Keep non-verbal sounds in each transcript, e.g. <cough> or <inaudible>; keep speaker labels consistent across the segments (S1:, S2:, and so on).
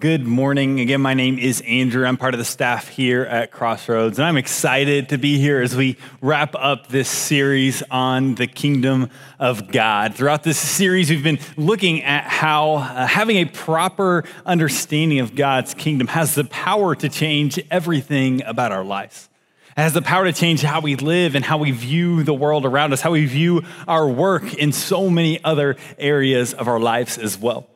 S1: Good morning. Again, my name is Andrew. I'm part of the staff here at Crossroads, and I'm excited to be here as we wrap up this series on the kingdom of God. Throughout this series, we've been looking at how uh, having a proper understanding of God's kingdom has the power to change everything about our lives. It has the power to change how we live and how we view the world around us, how we view our work in so many other areas of our lives as well.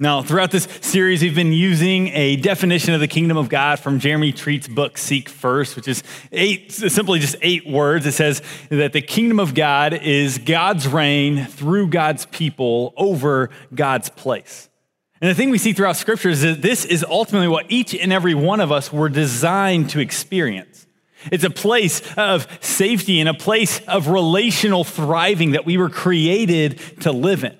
S1: Now, throughout this series, we've been using a definition of the kingdom of God from Jeremy Treat's book, Seek First, which is eight, simply just eight words. It says that the kingdom of God is God's reign through God's people over God's place. And the thing we see throughout scripture is that this is ultimately what each and every one of us were designed to experience. It's a place of safety and a place of relational thriving that we were created to live in.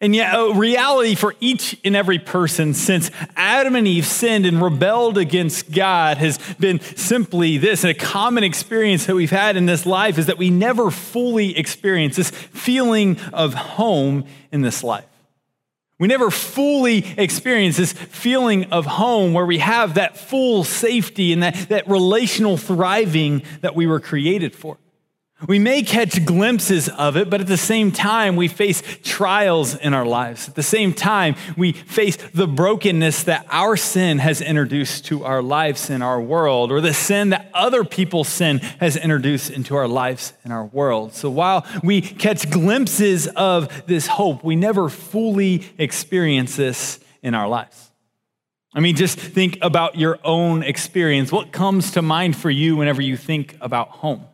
S1: And yet, a reality for each and every person since Adam and Eve sinned and rebelled against God has been simply this. And a common experience that we've had in this life is that we never fully experience this feeling of home in this life. We never fully experience this feeling of home where we have that full safety and that, that relational thriving that we were created for. We may catch glimpses of it, but at the same time, we face trials in our lives. At the same time, we face the brokenness that our sin has introduced to our lives in our world, or the sin that other people's sin has introduced into our lives in our world. So while we catch glimpses of this hope, we never fully experience this in our lives. I mean, just think about your own experience. What comes to mind for you whenever you think about home?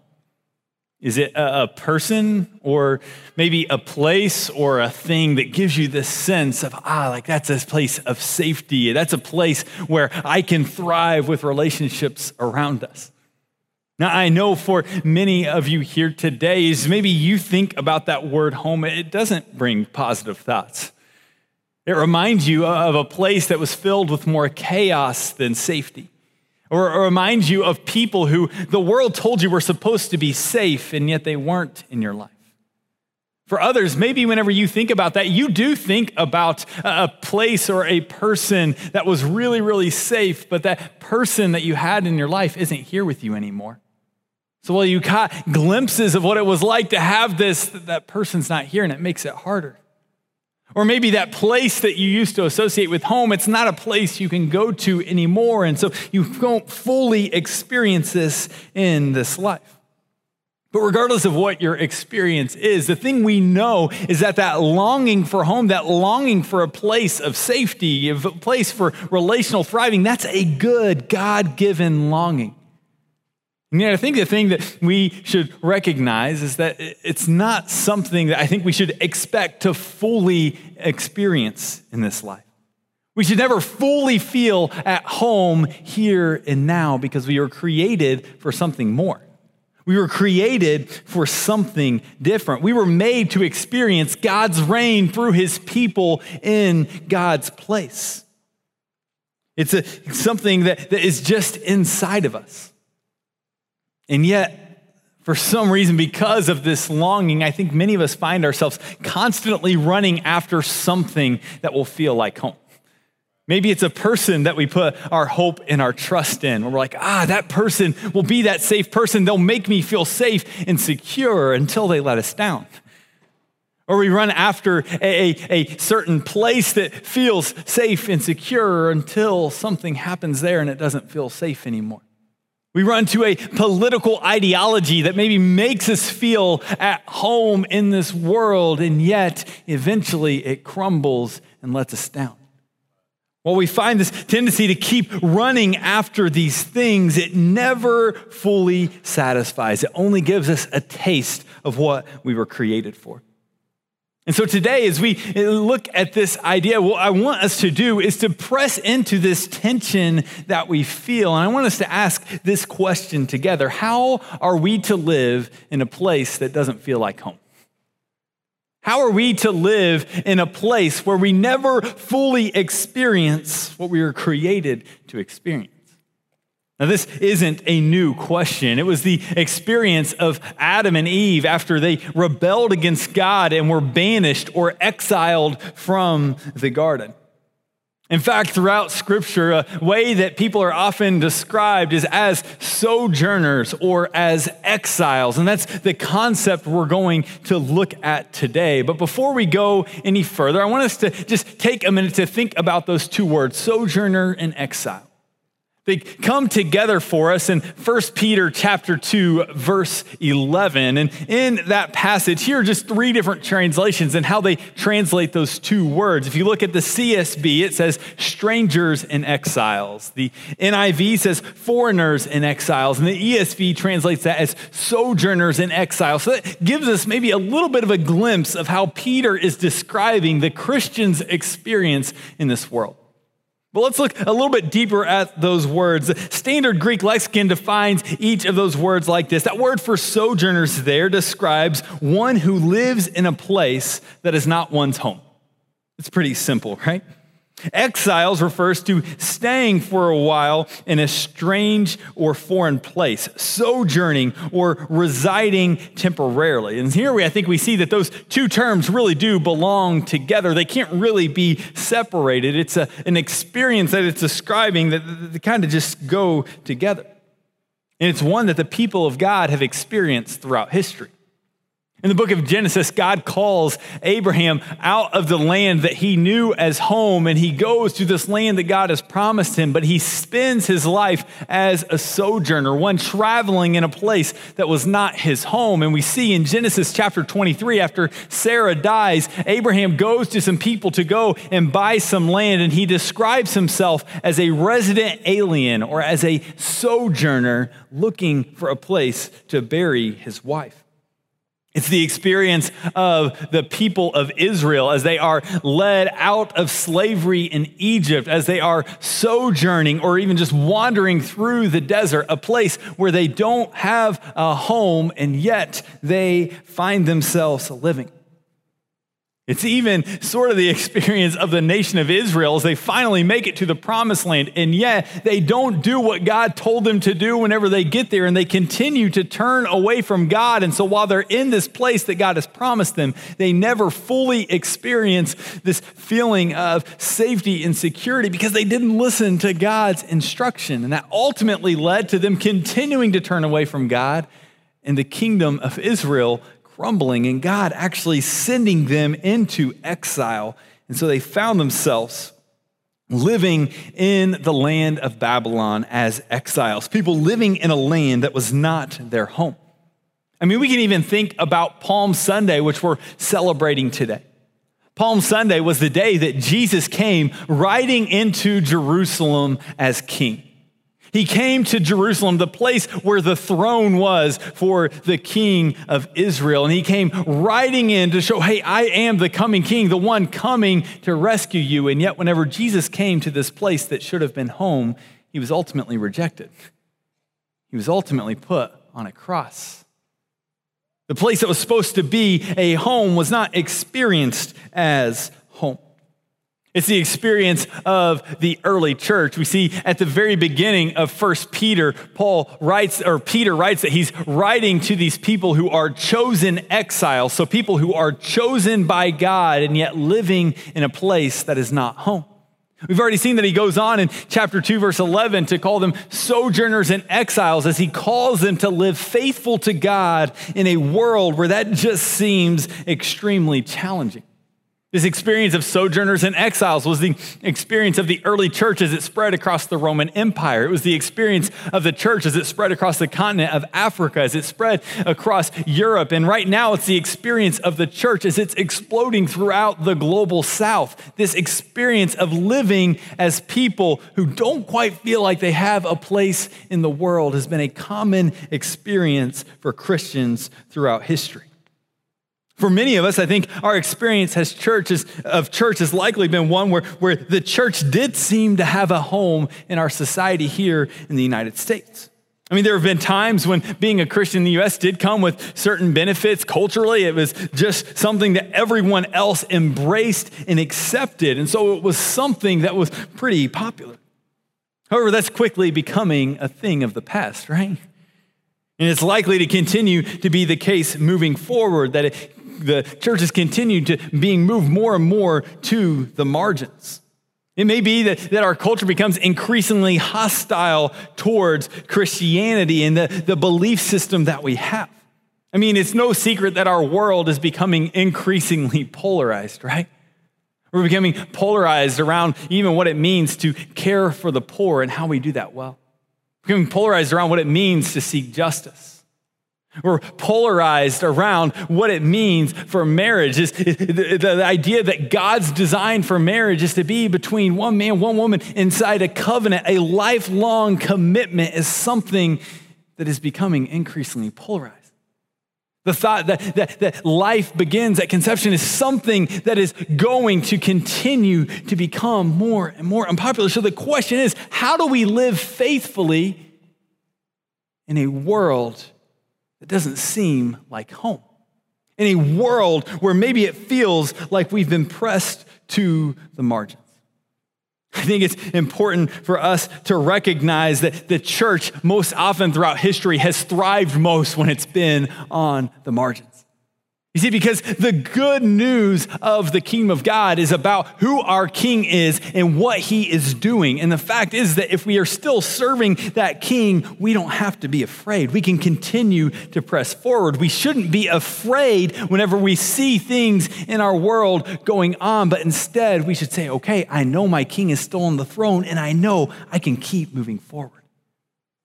S1: Is it a, person or maybe a place or a thing that gives you this sense of, ah, like that's a place of safety? That's a place where I can thrive with relationships around us. Now, I know for many of you here today, is maybe you think about that word home, it doesn't bring positive thoughts. It reminds you of a place that was filled with more chaos than safety or, or reminds you of people who the world told you were supposed to be safe and yet they weren't in your life. For others, maybe whenever you think about that, you do think about a place or a person that was really, really safe, but that person that you had in your life isn't here with you anymore. So while you got glimpses of what it was like to have this, that person's not here and it makes it harder. Or maybe that place that you used to associate with home, it's not a place you can go to anymore. And so you don't fully experience this in this life. But regardless of what your experience is, the thing we know is that that longing for home, that longing for a place of safety, a place for relational thriving, that's a good God given longing. And yet, I think the thing that we should recognize is that it's not something that I think we should expect to fully experience in this life. We should never fully feel at home here and now because we were created for something more. We were created for something different. We were made to experience God's reign through his people in God's place. It's a, something that, that is just inside of us. And yet, for some reason, because of this longing, I think many of us find ourselves constantly running after something that will feel like home. Maybe it's a person that we put our hope and our trust in. Where we're like, ah, that person will be that safe person. They'll make me feel safe and secure until they let us down. Or we run after a, a, a, certain place that feels safe and secure until something happens there and it doesn't feel safe anymore. We run to a political ideology that maybe makes us feel at home in this world, and yet eventually it crumbles and lets us down. Well, we find this tendency to keep running after these things, it never fully satisfies. It only gives us a taste of what we were created for. And so today, as we look at this idea, what I want us to do is to press into this tension that we feel. And I want us to ask this question together How are we to live in a place that doesn't feel like home? How are we to live in a place where we never fully experience what we were created to experience? Now, this isn't a new question. It was the experience of Adam and Eve after they rebelled against God and were banished or exiled from the garden. In fact, throughout Scripture, a way that people are often described is as sojourners or as exiles. And that's the concept we're going to look at today. But before we go any further, I want us to just take a minute to think about those two words sojourner and exile. They come together for us in 1 Peter chapter 2 verse 11. And in that passage, here are just three different translations and how they translate those two words. If you look at the CSB, it says strangers and exiles. The NIV says foreigners and exiles. And the ESV translates that as sojourners and exiles. So that gives us maybe a little bit of a glimpse of how Peter is describing the Christian's experience in this world. But let's look a little bit deeper at those words. The standard Greek lexicon defines each of those words like this. That word for sojourners there describes one who lives in a place that is not one's home. It's pretty simple, right? Exiles refers to staying for a while in a strange or foreign place, sojourning or residing temporarily. And here we, I think we see that those two terms really do belong together. They can't really be separated. It's a, an experience that it's describing that they kind of just go together. And it's one that the people of God have experienced throughout history. In the book of Genesis, God calls Abraham out of the land that he knew as home, and he goes to this land that God has promised him, but he spends his life as a sojourner, one traveling in a place that was not his home. And we see in Genesis chapter 23, after Sarah dies, Abraham goes to some people to go and buy some land, and he describes himself as a resident alien or as a sojourner looking for a place to bury his wife. It's the experience of the people of Israel as they are led out of slavery in Egypt, as they are sojourning or even just wandering through the desert, a place where they don't have a home and yet they find themselves living. It's even sort of the experience of the nation of Israel as they finally make it to the promised land, and yet they don't do what God told them to do whenever they get there, and they continue to turn away from God. And so while they're in this place that God has promised them, they never fully experience this feeling of safety and security because they didn't listen to God's instruction. And that ultimately led to them continuing to turn away from God and the kingdom of Israel crumbling and God actually sending them into exile. And so they found themselves living in the land of Babylon as exiles, people living in a land that was not their home. I mean, we can even think about Palm Sunday, which we're celebrating today. Palm Sunday was the day that Jesus came riding into Jerusalem as king. He came to Jerusalem, the place where the throne was for the king of Israel. And he came riding in to show, hey, I am the coming king, the one coming to rescue you. And yet, whenever Jesus came to this place that should have been home, he was ultimately rejected. He was ultimately put on a cross. The place that was supposed to be a home was not experienced as. It's the experience of the early church. We see at the very beginning of First Peter, Paul writes, or Peter writes that he's writing to these people who are chosen exiles. So people who are chosen by God and yet living in a place that is not home. We've already seen that he goes on in chapter 2, verse 11, to call them sojourners and exiles as he calls them to live faithful to God in a world where that just seems extremely challenging. This experience of sojourners and exiles was the experience of the early church as it spread across the Roman Empire. It was the experience of the church as it spread across the continent of Africa, as it spread across Europe. And right now, it's the experience of the church as it's exploding throughout the global south. This experience of living as people who don't quite feel like they have a place in the world has been a common experience for Christians throughout history. For many of us, I think our experience as churches of church has likely been one where, where the church did seem to have a home in our society here in the United States. I mean, there have been times when being a Christian in the US did come with certain benefits. Culturally, it was just something that everyone else embraced and accepted. And so it was something that was pretty popular. However, that's quickly becoming a thing of the past, right? And it's likely to continue to be the case moving forward that it the church has continued to being moved more and more to the margins. It may be that, that our culture becomes increasingly hostile towards Christianity and the, the belief system that we have. I mean, it's no secret that our world is becoming increasingly polarized, right? We're becoming polarized around even what it means to care for the poor and how we do that well. We're becoming polarized around what it means to seek justice. We're polarized around what it means for marriage. Is the, the idea that God's design for marriage is to be between one man, one woman inside a covenant, a lifelong commitment, is something that is becoming increasingly polarized. The thought that, that, that life begins at conception is something that is going to continue to become more and more unpopular. So the question is how do we live faithfully in a world that doesn't seem like home? In a world where maybe it feels like we've been pressed to the margins. I think it's important for us to recognize that the church, most often throughout history, has thrived most when it's been on the margins. You see, because the good news of the kingdom of God is about who our king is and what he is doing. And the fact is that if we are still serving that king, we don't have to be afraid. We can continue to press forward. We shouldn't be afraid whenever we see things in our world going on, but instead we should say, okay, I know my king is still on the throne and I know I can keep moving forward.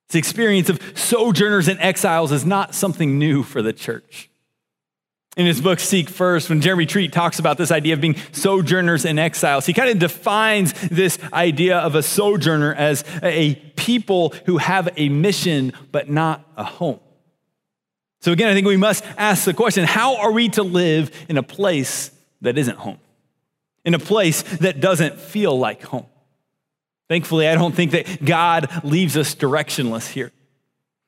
S1: The experience of sojourners and exiles is not something new for the church. In his book, Seek First, when Jeremy Treat talks about this idea of being sojourners and exiles, he kind of defines this idea of a sojourner as a people who have a mission but not a home. So, again, I think we must ask the question how are we to live in a place that isn't home? In a place that doesn't feel like home? Thankfully, I don't think that God leaves us directionless here.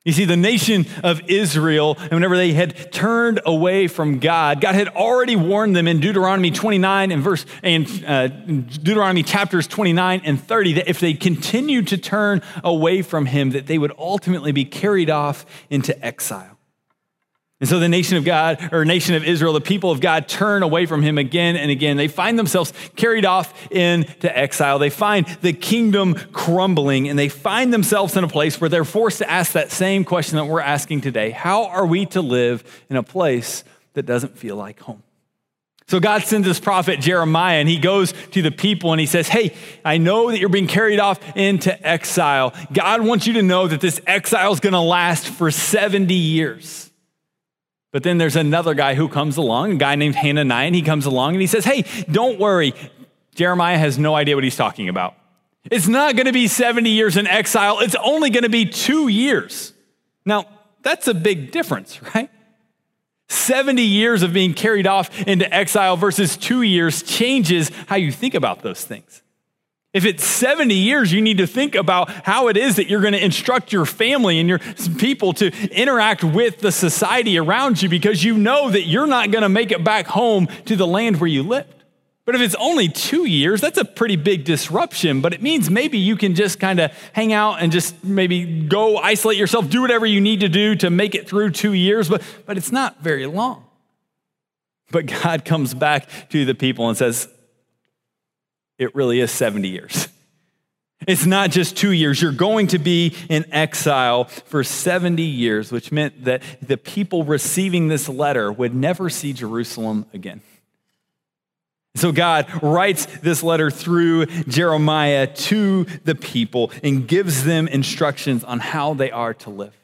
S1: You see, the nation of Israel, whenever they had turned away from God, God had already warned them in Deuteronomy 29 and verse and uh, Deuteronomy chapters 29 and 30 that if they continued to turn away from Him, that they would ultimately be carried off into exile. And so the nation of God, or nation of Israel, the people of God turn away from him again and again. They find themselves carried off into exile. They find the kingdom crumbling, and they find themselves in a place where they're forced to ask that same question that we're asking today How are we to live in a place that doesn't feel like home? So God sends this prophet Jeremiah, and he goes to the people and he says, Hey, I know that you're being carried off into exile. God wants you to know that this exile is going to last for 70 years. But then there's another guy who comes along, a guy named Hananiah, and he comes along and he says, Hey, don't worry. Jeremiah has no idea what he's talking about. It's not going to be 70 years in exile, it's only going to be two years. Now, that's a big difference, <laughs> right? 70 years of being carried off into exile versus two years changes how you think about those things. If it's 70 years, you need to think about how it is that you're going to instruct your family and your people to interact with the society around you because you know that you're not going to make it back home to the land where you lived. But if it's only two years, that's a pretty big disruption. But it means maybe you can just kind of hang out and just maybe go isolate yourself, do whatever you need to do to make it through two years. But, but it's not very long. But God comes back to the people and says, it really is 70 years. It's not just two years. You're going to be in exile for 70 years, which meant that the people receiving this letter would never see Jerusalem again. So God writes this letter through Jeremiah to the people and gives them instructions on how they are to live.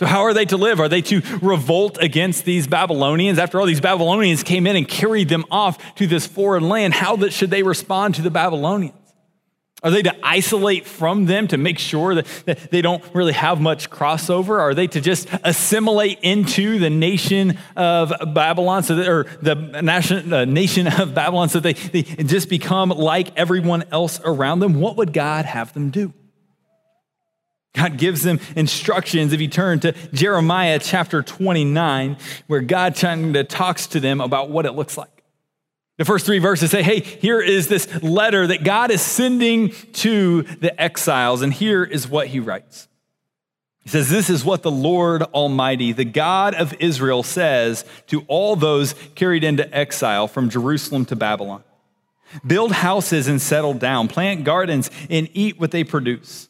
S1: So, how are they to live? Are they to revolt against these Babylonians? After all, these Babylonians came in and carried them off to this foreign land. How should they respond to the Babylonians? Are they to isolate from them to make sure that, they don't really have much crossover? Are they to just assimilate into the nation of Babylon, so that, or the nation, nation of Babylon, so that they, they just become like everyone else around them? What would God have them do? God gives them instructions. If you turn to Jeremiah chapter 29, where God talks to them about what it looks like. The first three verses say, hey, here is this letter that God is sending to the exiles, and here is what he writes. He says, This is what the Lord Almighty, the God of Israel, says to all those carried into exile from Jerusalem to Babylon. Build houses and settle down. Plant gardens and eat what they produce.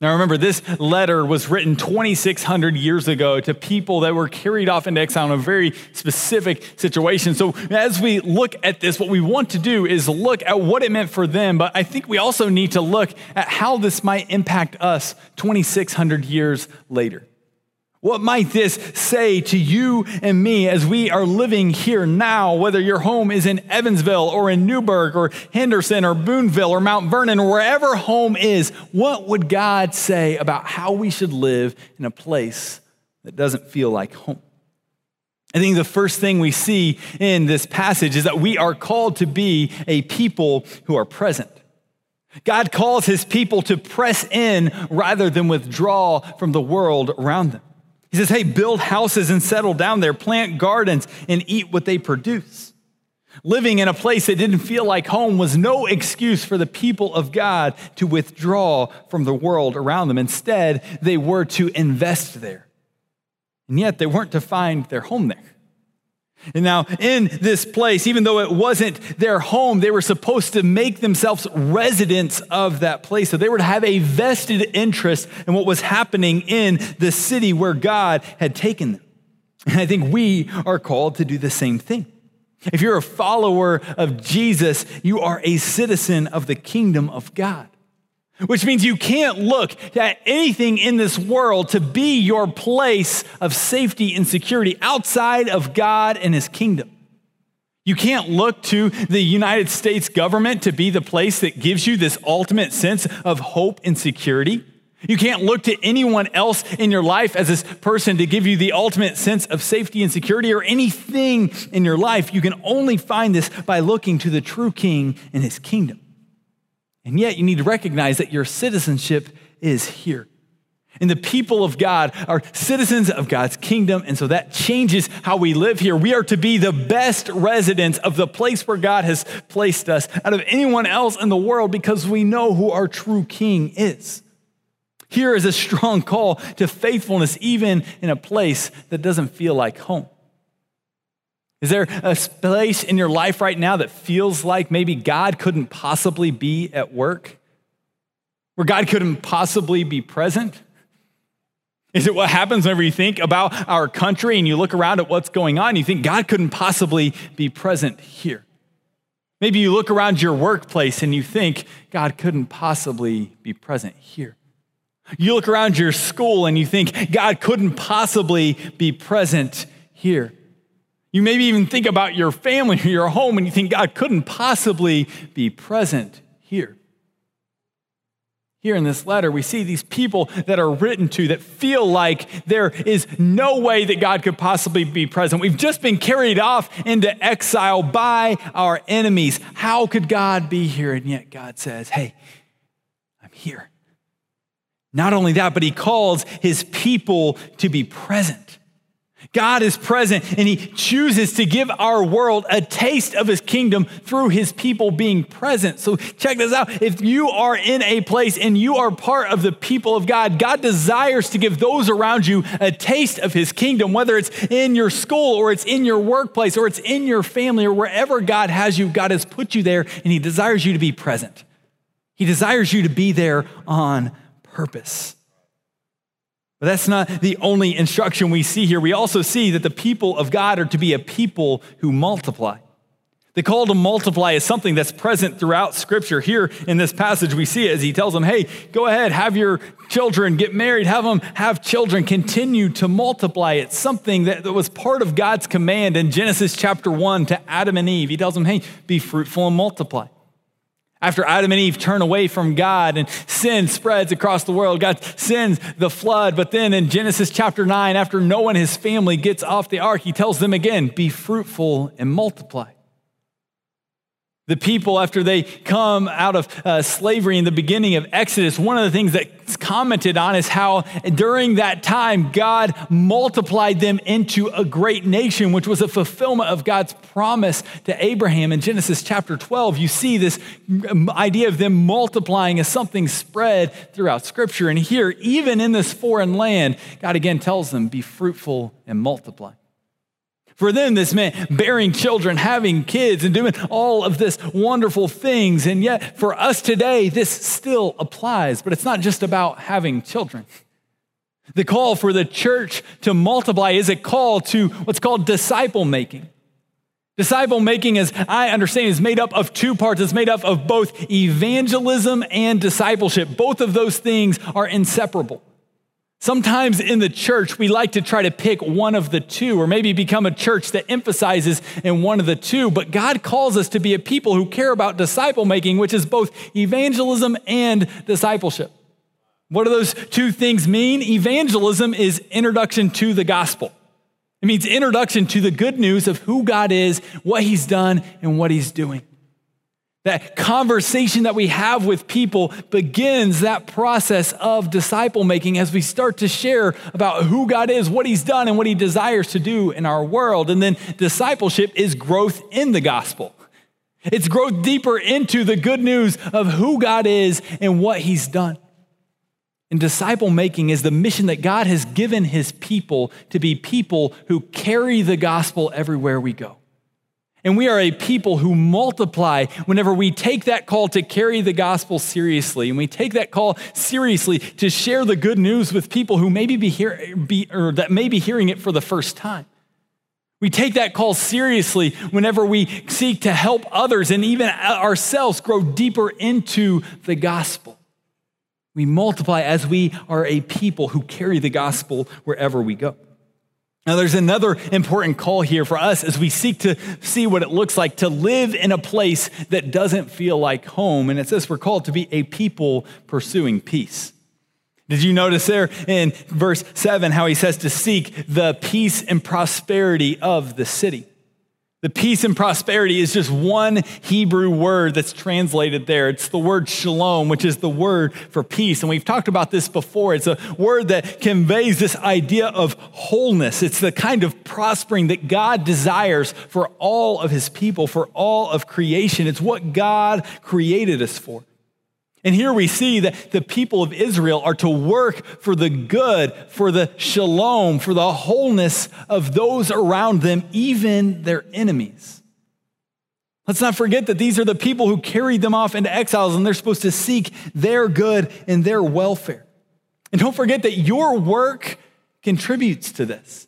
S1: Now remember, this letter was written 2,600 years ago to people that were carried off into exile in a very specific situation. So as we look at this, what we want to do is look at what it meant for them, but I think we also need to look at how this might impact us 2,600 years later. What might this say to you and me as we are living here now, whether your home is in Evansville or in Newburgh or Henderson or Boonville or Mount Vernon or wherever home is? What would God say about how we should live in a place that doesn't feel like home? I think the first thing we see in this passage is that we are called to be a people who are present. God calls his people to press in rather than withdraw from the world around them. He says, hey, build houses and settle down there, plant gardens and eat what they produce. Living in a place that didn't feel like home was no excuse for the people of God to withdraw from the world around them. Instead, they were to invest there. And yet, they weren't to find their home there. And now, in this place, even though it wasn't their home, they were supposed to make themselves residents of that place. So they were to have a vested interest in what was happening in the city where God had taken them. And I think we are called to do the same thing. If you're a follower of Jesus, you are a citizen of the kingdom of God which means you can't look at anything in this world to be your place of safety and security outside of God and His kingdom. You can't look to the United States government to be the place that gives you this ultimate sense of hope and security. You can't look to anyone else in your life as this person to give you the ultimate sense of safety and security or anything in your life. You can only find this by looking to the true king and his kingdom. And yet, you need to recognize that your citizenship is here. And the people of God are citizens of God's kingdom. And so that changes how we live here. We are to be the best residents of the place where God has placed us out of anyone else in the world because we know who our true king is. Here is a strong call to faithfulness, even in a place that doesn't feel like home. Is there a place in your life right now that feels like maybe God couldn't possibly be at work? Where God couldn't possibly be present? Is it what happens whenever you think about our country and you look around at what's going on? You think God couldn't possibly be present here. Maybe you look around your workplace and you think God couldn't possibly be present here. You look around your school and you think God couldn't possibly be present here. You maybe even think about your family or your home and you think God couldn't possibly be present here. Here in this letter, we see these people that are written to that feel like there is no way that God could possibly be present. We've just been carried off into exile by our enemies. How could God be here? And yet God says, Hey, I'm here. Not only that, but He calls His people to be present. God is present and he chooses to give our world a taste of his kingdom through his people being present. So check this out. If you are in a place and you are part of the people of God, God desires to give those around you a taste of his kingdom, whether it's in your school or it's in your workplace or it's in your family or wherever God has you, God has put you there and he desires you to be present. He desires you to be there on purpose. But that's not the only instruction we see here. We also see that the people of God are to be a people who multiply. The call to multiply is something that's present throughout Scripture. Here in this passage, we see it as he tells them, hey, go ahead, have your children, get married, have them have children, continue to multiply. It's something that was part of God's command in Genesis chapter 1 to Adam and Eve. He tells them, hey, be fruitful and multiply. After Adam and Eve turn away from God and sin spreads across the world, God sends the flood. But then in Genesis chapter 9, after Noah and his family gets off the ark, he tells them again, be fruitful and multiply. The people, after they come out of uh, slavery in the beginning of Exodus, one of the things that's commented on is how during that time God multiplied them into a great nation, which was a fulfillment of God's promise to Abraham. In Genesis chapter 12, you see this idea of them multiplying as something spread throughout Scripture. And here, even in this foreign land, God again tells them, be fruitful and multiply. For them, this meant bearing children, having kids, and doing all of this wonderful things. And yet, for us today, this still applies, but it's not just about having children. The call for the church to multiply is a call to what's called disciple making. Disciple making, as I understand, is made up of two parts. It's made up of both evangelism and discipleship. Both of those things are inseparable. Sometimes in the church, we like to try to pick one of the two, or maybe become a church that emphasizes in one of the two. But God calls us to be a people who care about disciple making, which is both evangelism and discipleship. What do those two things mean? Evangelism is introduction to the gospel. It means introduction to the good news of who God is, what he's done, and what he's doing. That conversation that we have with people begins that process of disciple making as we start to share about who God is, what He's done, and what He desires to do in our world. And then discipleship is growth in the gospel. It's growth deeper into the good news of who God is and what He's done. And disciple making is the mission that God has given His people to be people who carry the gospel everywhere we go. And we are a people who multiply whenever we take that call to carry the gospel seriously. And we take that call seriously to share the good news with people who maybe be, hear, be or that may be hearing it for the first time. We take that call seriously whenever we seek to help others and even ourselves grow deeper into the gospel. We multiply as we are a people who carry the gospel wherever we go. Now, there's another important call here for us as we seek to see what it looks like to live in a place that doesn't feel like home. And it says we're called to be a people pursuing peace. Did you notice there in verse 7 how he says to seek the peace and prosperity of the city? The peace and prosperity is just one Hebrew word that's translated there. It's the word shalom, which is the word for peace. And we've talked about this before. It's a word that conveys this idea of wholeness. It's the kind of prospering that God desires for all of his people, for all of creation. It's what God created us for. And here we see that the people of Israel are to work for the good, for the shalom, for the wholeness of those around them, even their enemies. Let's not forget that these are the people who carried them off into exiles, and they're supposed to seek their good and their welfare. And don't forget that your work contributes to this.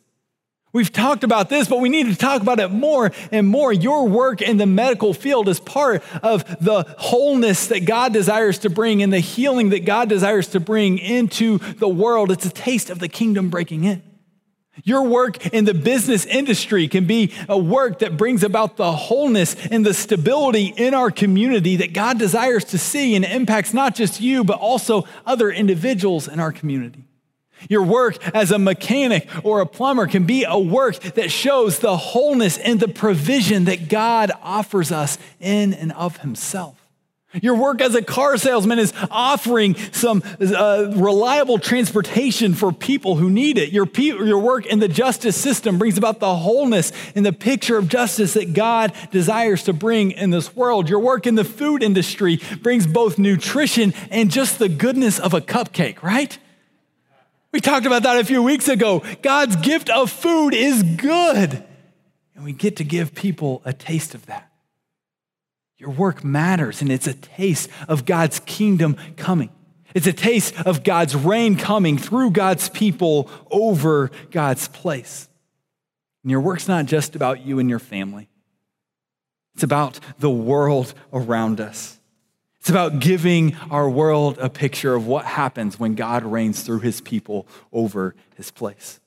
S1: We've talked about this, but we need to talk about it more and more. Your work in the medical field is part of the wholeness that God desires to bring and the healing that God desires to bring into the world. It's a taste of the kingdom breaking in. Your work in the business industry can be a work that brings about the wholeness and the stability in our community that God desires to see and impacts not just you, but also other individuals in our community. Your work as a mechanic or a plumber can be a work that shows the wholeness and the provision that God offers us in and of Himself. Your work as a car salesman is offering some uh, reliable transportation for people who need it. Your, pe- your work in the justice system brings about the wholeness and the picture of justice that God desires to bring in this world. Your work in the food industry brings both nutrition and just the goodness of a cupcake, right? We talked about that a few weeks ago. God's gift of food is good. And we get to give people a taste of that. Your work matters, and it's a taste of God's kingdom coming. It's a taste of God's reign coming through God's people over God's place. And your work's not just about you and your family, it's about the world around us. It's about giving our world a picture of what happens when God reigns through his people over his place.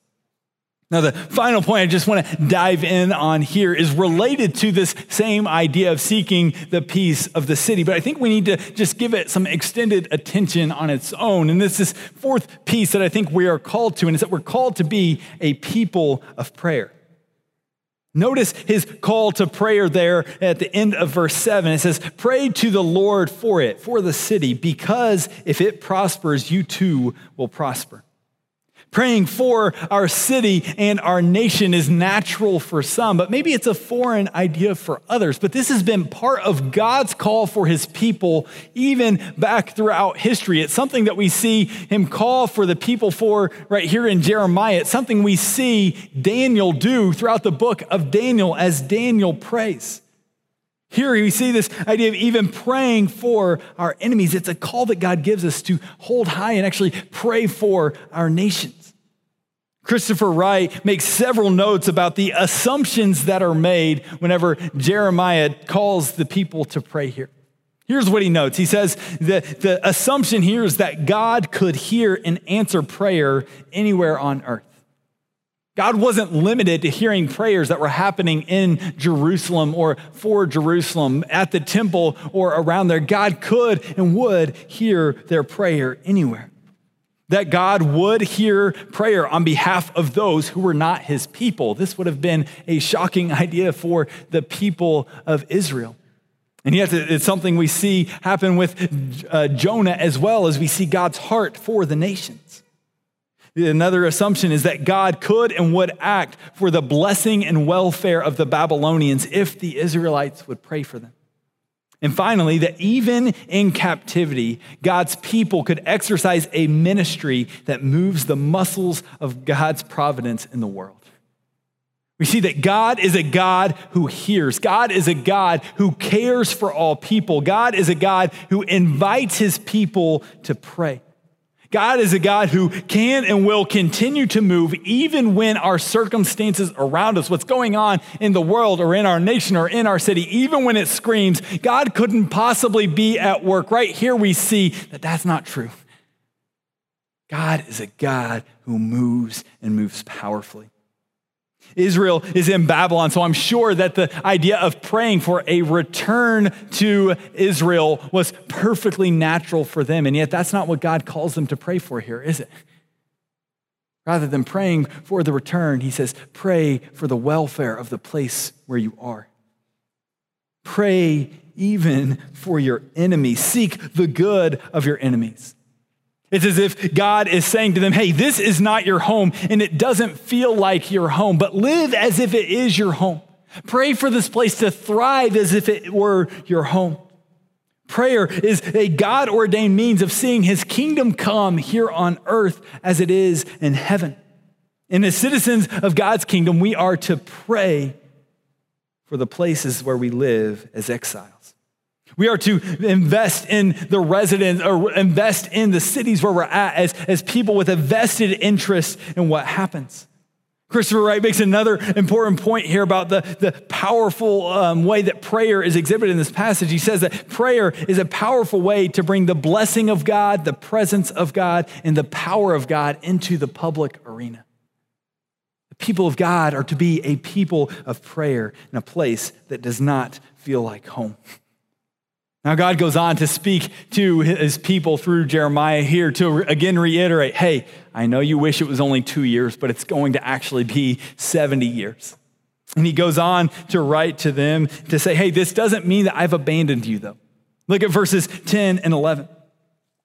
S1: Now, the final point I just want to dive in on here is related to this same idea of seeking the peace of the city, but I think we need to just give it some extended attention on its own. And this is fourth piece that I think we are called to, and it's that we're called to be a people of prayer. Notice his call to prayer there at the end of verse 7. It says, Pray to the Lord for it, for the city, because if it prospers, you too will prosper. Praying for our city and our nation is natural for some, but maybe it's a foreign idea for others. But this has been part of God's call for his people, even back throughout history. It's something that we see him call for the people for right here in Jeremiah. It's something we see Daniel do throughout the book of Daniel as Daniel prays. Here we see this idea of even praying for our enemies. It's a call that God gives us to hold high and actually pray for our nation. Christopher Wright makes several notes about the assumptions that are made whenever Jeremiah calls the people to pray here. Here's what he notes. He says the, the assumption here is that God could hear and answer prayer anywhere on earth. God wasn't limited to hearing prayers that were happening in Jerusalem or for Jerusalem, at the temple or around there. God could and would hear their prayer anywhere that God would hear prayer on behalf of those who were not his people. This would have been a shocking <laughs> idea for the people of Israel. And yet, it's something we see happen with uh, Jonah as well as we see God's heart for the nations. Another assumption is that God could and would act for the blessing and welfare of the Babylonians if the Israelites would pray for them. And finally, that even in captivity, God's people could exercise a ministry that moves the muscles of God's providence in the world. We see that God is a God who hears. God is a God who cares for all people. God is a God who invites his people to pray. God is a God who can and will continue to move even when our circumstances around us, what's going on in the world or in our nation or in our city, even when it screams, God couldn't possibly be at work. Right here, we see that that's not true. God is a God who moves and moves powerfully. Israel is in Babylon, so I'm sure that the idea of praying for a return to Israel was perfectly natural for them. And yet, that's not what God calls them to pray for here, is it? Rather than praying for the return, he says, pray for the welfare of the place where you are. Pray even for your enemies. Seek the good of your enemies. It's as if God is saying to them, hey, this is not your home and it doesn't feel like your home, but live as if it is your home. Pray for this place to thrive as if it were your home. Prayer is a God ordained means of seeing his kingdom come here on earth as it is in heaven. And as citizens of God's kingdom, we are to pray for the places where we live as exiles. We are to invest in the residents or invest in the cities where we're at as, as people with a vested interest in what happens. Christopher Wright makes another important point here about the, the powerful um, way that prayer is exhibited in this passage. He says that prayer is a powerful way to bring the blessing of God, the presence of God, and the power of God into the public arena. The people of God are to be a people of prayer in a place that does not feel like home. <laughs> Now, God goes on to speak to his people through Jeremiah here to again reiterate hey, I know you wish it was only two years, but it's going to actually be 70 years. And he goes on to write to them to say, hey, this doesn't mean that I've abandoned you, though. Look at verses 10 and 11.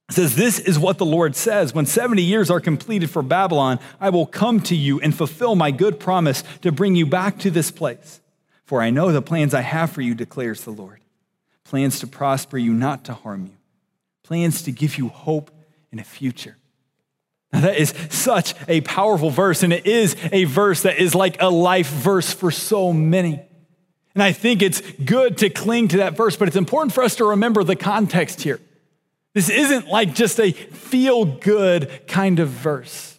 S1: It says, This is what the Lord says When 70 years are completed for Babylon, I will come to you and fulfill my good promise to bring you back to this place. For I know the plans I have for you, declares the Lord plans to prosper you, not to harm you, plans to give you hope and a future. Now, that is such a powerful verse, and it is a verse that is like a life verse for so many. And I think it's good to cling to that verse, but it's important for us to remember the context here. This isn't like just a feel good kind of verse.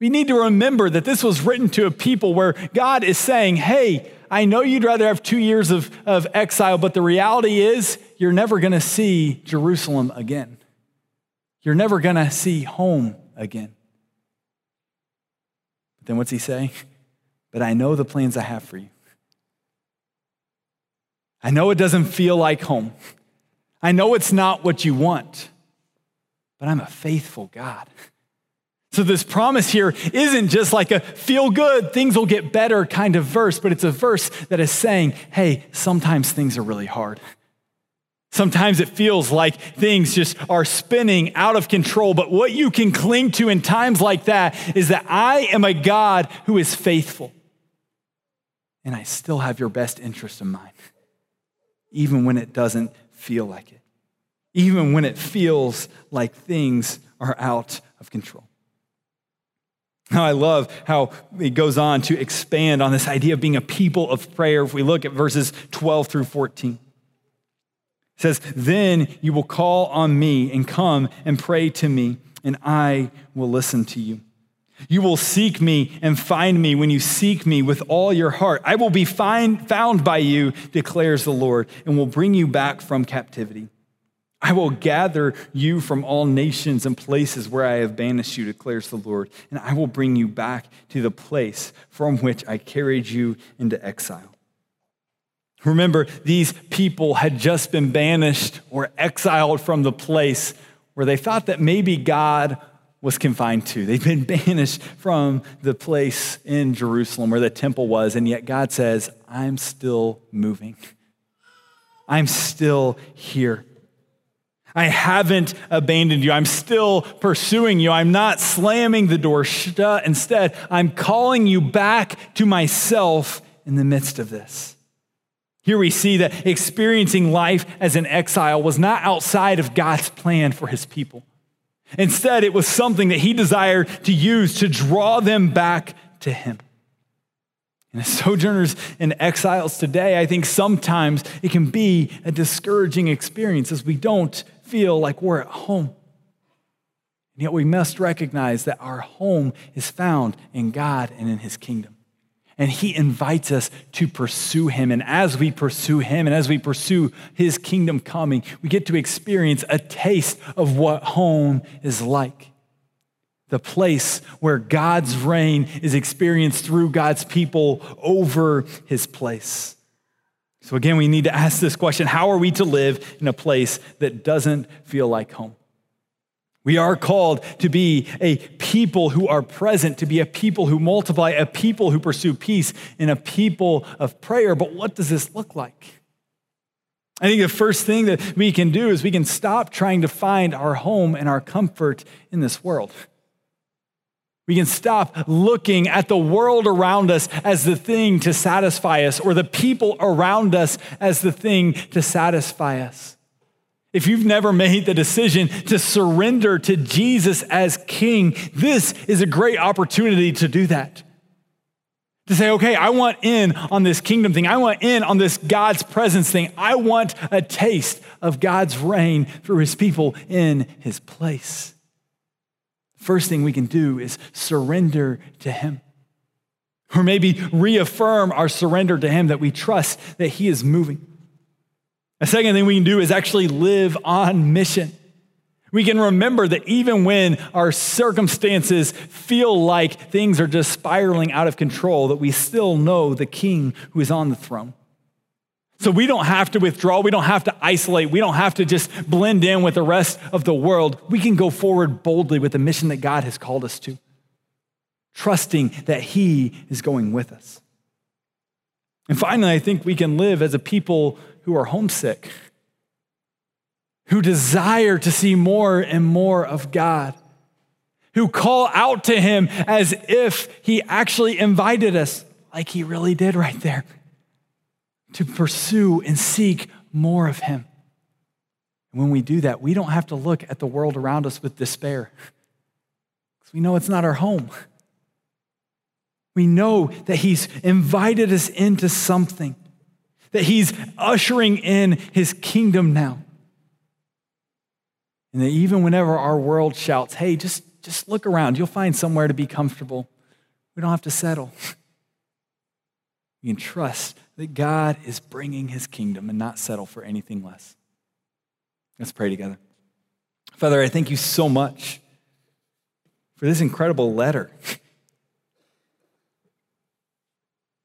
S1: We need to remember that this was written to a people where God is saying, hey, I know you'd rather have two years of, of exile, but the reality is you're never going to see Jerusalem again. You're never going to see home again. But then what's he say? But I know the plans I have for you. I know it doesn't feel like home. I know it's not what you want, but I'm a faithful God. So, this promise here isn't just like a feel good, things will get better kind of verse, but it's a verse that is saying, hey, sometimes things are really hard. Sometimes it feels like things just are spinning out of control. But what you can cling to in times like that is that I am a God who is faithful. And I still have your best interest in mind, even when it doesn't feel like it, even when it feels like things are out of control. Now, I love how it goes on to expand on this idea of being a people of prayer. If we look at verses 12 through 14 says, Then you will call on me and come and pray to me, and I will listen to you. You will seek me and find me when you seek me with all your heart. I will be find, found by you, declares the Lord, and will bring you back from captivity. I will gather you from all nations and places where I have banished you, declares the Lord, and I will bring you back to the place from which I carried you into exile. Remember, these people had just been banished or exiled from the place where they thought that maybe God was confined to. They've been <laughs> banished from the place in Jerusalem where the temple was, and yet God says, I'm still moving. I'm still here. I haven't abandoned you. I'm still pursuing you. I'm not slamming the door shut. Instead, I'm calling you back to myself in the midst of this. Here we see that experiencing life as an exile was not outside of God's plan for his people. Instead, it was something that he desired to use to draw them back to him. And as sojourners and exiles today, I think sometimes it can be a discouraging experience as we don't feel like we're at home. And yet we must recognize that our home is found in God and in his kingdom. And he invites us to pursue him. And as we pursue him and as we pursue his kingdom coming, we get to experience a taste of what home is like. The place where God's reign is experienced through God's people over his place. So, again, we need to ask this question How are we to live in a place that doesn't feel like home? We are called to be a people who are present, to be a people who multiply, a people who pursue peace, and a people of prayer. But what does this look like? I think the first thing that we can do is we can stop trying to find our home and our comfort in this world. We can stop looking at the world around us as the thing to satisfy us or the people around us as the thing to satisfy us. If you've never made the decision to surrender to Jesus as King, this is a great opportunity to do that. To say, okay, I want in on this kingdom thing. I want in on this God's presence thing. I want a taste of God's reign through his people in his place. First thing we can do is surrender to him. Or maybe reaffirm our surrender to him that we trust that he is moving. A second thing we can do is actually live on mission. We can remember that even when our circumstances feel like things are just spiraling out of control, that we still know the king who is on the throne. So we don't have to withdraw. We don't have to isolate. We don't have to just blend in with the rest of the world. We can go forward boldly with the mission that God has called us to, trusting that He is going with us. And finally, I think we can live as a people who are homesick, who desire to see more and more of God, who call out to Him as if He actually invited us, like He really did right there, to pursue and seek more of Him. And when we do that, we don't have to look at the world around us with despair because we know it's not our home. We know that He's invited us into something that he's ushering in his kingdom now. And that even whenever our world shouts, hey, just, just look around, you'll find somewhere to be comfortable. We don't have to settle. We can trust that God is bringing his kingdom and not settle for anything less. Let's pray together. Father, I thank you so much for this incredible letter.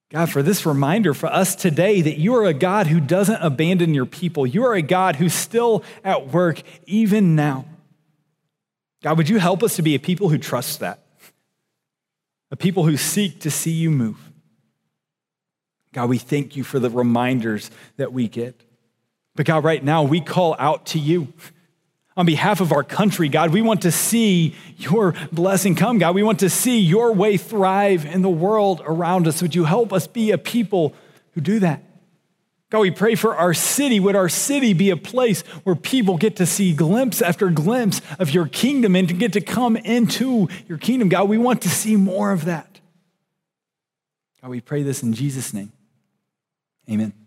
S1: God, for this reminder for us today that you are a God who doesn't abandon your people. You are a God who's still at work even now. God, would you help us to be a people who trust that? a people who seek to see you move. God, we thank you for the reminders that we get. But God, right now, we call out to you. On behalf of our country, God, we want to see your blessing come. God, we want to see your way thrive in the world around us. Would you help us be a people who do that? God, we pray for our city. Would our city be a place where people get to see glimpse after glimpse of your kingdom and to get to come into your kingdom? God, we want to see more of that. God, we pray this in Jesus' name. Amen.